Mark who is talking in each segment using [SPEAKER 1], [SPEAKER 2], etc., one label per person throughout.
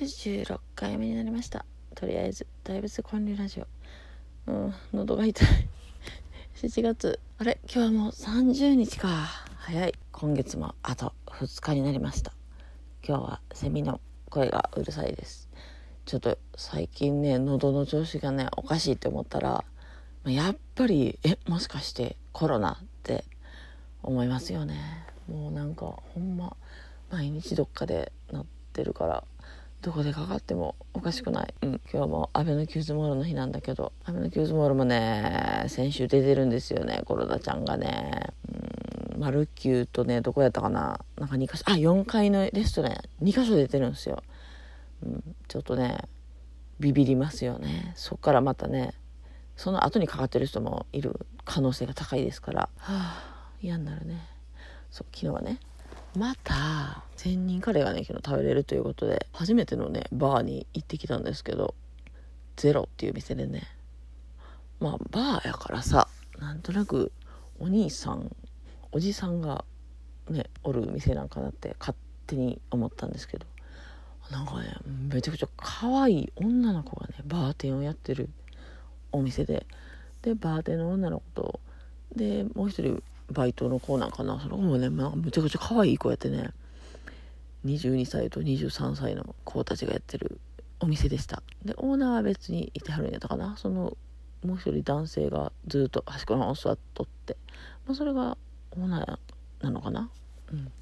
[SPEAKER 1] 96回目になりました。とりあえず大仏建立ラジオ。うん喉が痛い。7月。あれ今日はもう30日か。早い。今月もあと2日になりました。今日はセミの声がうるさいです。ちょっと最近ね喉の調子がねおかしいって思ったらやっぱりえもしかしてコロナって思いますよね。もうなんかほんま毎日どっかでなってるから。どこでかかってもおかしくない、うん、今日もあべのキューズモールの日なんだけど。あべのキューズモールもね先週出てるんですよね。コロナちゃんがね。うん。マルキューとねどこやったかな。なんか2か所。あ4階のレストラン2か所出てるんですよ、うん、ちょっとねビビりますよね。そっからまたねその後にかかってる人もいる可能性が高いですから。はあ嫌になるね。そう昨日はね。また千人カレーがね昨日食べれるということで初めてのねバーに行ってきたんですけどゼロっていう店でね。まあバーやからさなんとなくお兄さんおじさんがねおる店なんかなって勝手に思ったんですけどなんかねめちゃくちゃ可愛い女の子がねバーテンをやってるお店ででバーテンの女の子とでもう一人バイトの子なんかな。その子もね、まあ、むちゃくちゃ可愛い子やってね。22歳と23歳の子たちがやってるお店でした。でオーナーは別にいてはるんやったかな。そのもう一人男性がずっと端っこの方座っとって、まあ、それがオーナーなのかな。うん。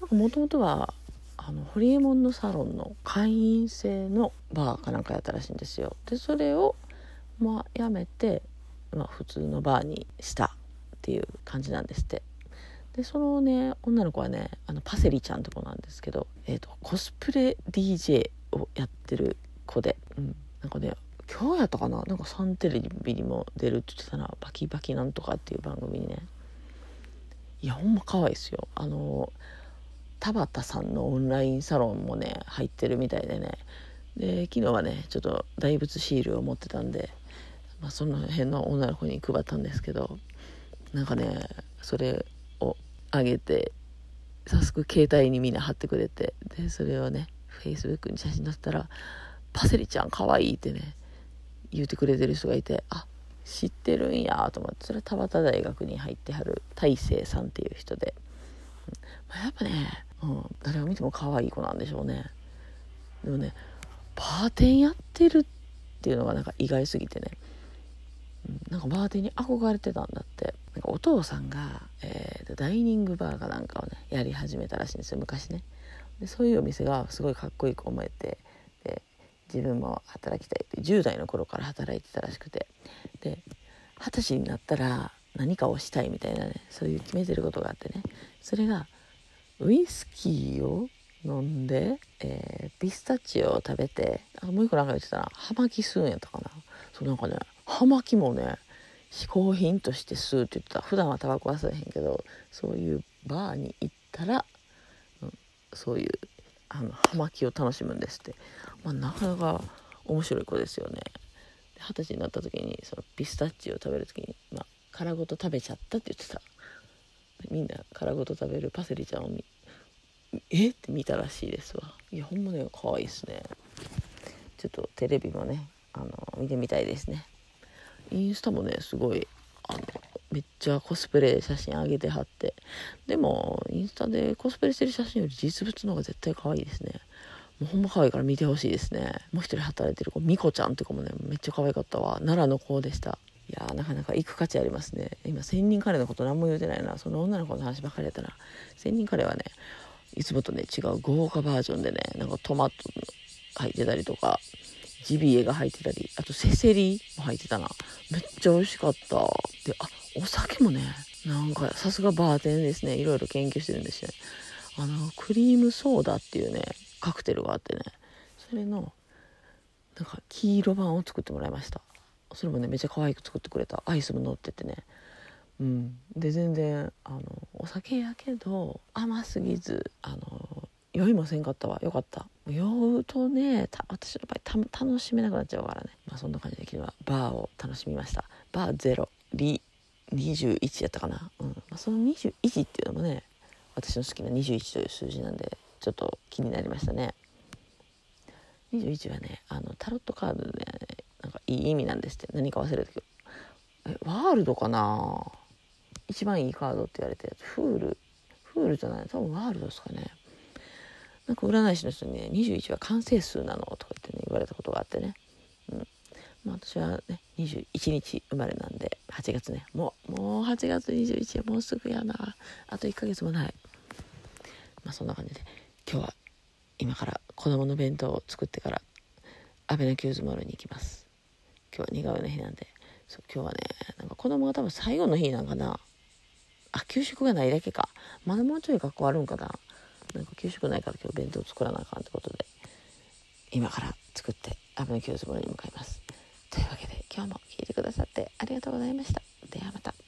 [SPEAKER 1] なんかもともとはあのホリエモンのサロンの会員制のバーかなんかやったらしいんですよ。でそれをまあやめて、まあ、普通のバーにした。っていう感じなんですって。でそのね女の子はねあのパセリちゃんって子なんですけど、えーと、コスプレ DJ をやってる子で、うん、なんかね今日やったかな？なんかサンテレビにも出るって言ってたな。バキバキなんとかっていう番組にね。いやほんま可愛いですよ。あの田畑さんのオンラインサロンもね入ってるみたいでね。で昨日はねちょっと大仏シールを持ってたんで、まあ、その辺の女の子に配ったんですけどなんかねそれをあげて早速携帯にみんな貼ってくれてでそれをねフェイスブックに写真載せたら「パセリちゃんかわいい」ってね言うてくれてる人がいてあ知ってるんやと思ってそれは田端大学に入ってはる大成さんっていう人で、まあ、やっぱね、うん、誰を見ても可愛い子なんでしょうね。でもねバーテンやってるっていうのがなんか意外すぎてね、うん、なんかバーテンに憧れてたんだって。お父さんが、えー、ダイニングバーかなんかをねやり始めたらしいんですよ昔ね。でそういうお店がすごいかっこいいと思えてで自分も働きたいって10代の頃から働いてたらしくて。で二十歳になったら何かをしたいみたいなねそういう決めてることがあってね。それがウイスキーを飲んで、えー、ピスタチオを食べてあもう一個なんか言ってたな。葉巻吸うんやったかな。そうなんかね葉巻もね嗜好品として吸うって言ってた。普段はタバコは吸えへんけどそういうバーに行ったら、うん、そういうあの葉巻を楽しむんですって、まあ、なかなか面白い子ですよね。二十歳になった時にそのピスタチオを食べる時に、まあ、殻ごと食べちゃったって言ってた。みんな殻ごと食べるパセリちゃんを見え？って見たらしいですわ。いやほんまね可愛いですね。ちょっとテレビもねあの見てみたいですね。インスタもねすごいあのめっちゃコスプレ写真上げてはって。でもインスタでコスプレしてる写真より実物の方が絶対可愛いですね。もうほんま可愛いから見てほしいですね。もう一人働いてる子みこちゃんとかもねめっちゃ可愛かったわ。奈良の子でした。いやなかなか行く価値ありますね。今千人カレーのこと何も言うてないな。その女の子の話ばっかりやったら千人カレーはねいつもとね違う豪華バージョンでねなんかトマト入ってたりとか。ジビエが入ってたり、あとセセリも入ってたな。めっちゃ美味しかった。で、あ、お酒もね、なんかさすがバーテンですね。いろいろ研究してるんですね。あの、クリームソーダっていうね、カクテルがあってね、それの、なんか黄色版を作ってもらいました。それもね、めっちゃ可愛く作ってくれた。アイスも乗っててね。うん。で、全然、あの、お酒やけど、甘すぎず、あの、酔いもせんかったわ。よかった。酔うとね私の場合た楽しめなくなっちゃうからね。まあそんな感じで昨日はバーを楽しみました。バーゼロリ21やったかな、うん。まあ、その21っていうのもね私の好きな21という数字なんでちょっと気になりましたね。21はねあのタロットカードで、ね、なんかいい意味なんですって。何か忘れたけど。えワールドかな？一番いいカードって言われたやつ。フール。フールじゃない。多分ワールドですかね。なんか占い師の人にね21は完成数なのとか言ってね言われたことがあってね。うん。まあ私はね21日生まれなんで8月ね。もうもう8月21はもうすぐやな。あと1ヶ月もない。まあそんな感じで今日は今から子供の弁当を作ってからアベノキューズモールに行きます。今日は似顔絵の日なんでそう今日はねなんか子供が多分最後の日なんかな。あ給食がないだけか。まだもうちょい学校あるんかな。なんか給食ないから今日弁当作らなあかんってことで今から作ってアベノキューズモールに向かいます。というわけで今日も聴いてくださってありがとうございました。ではまた。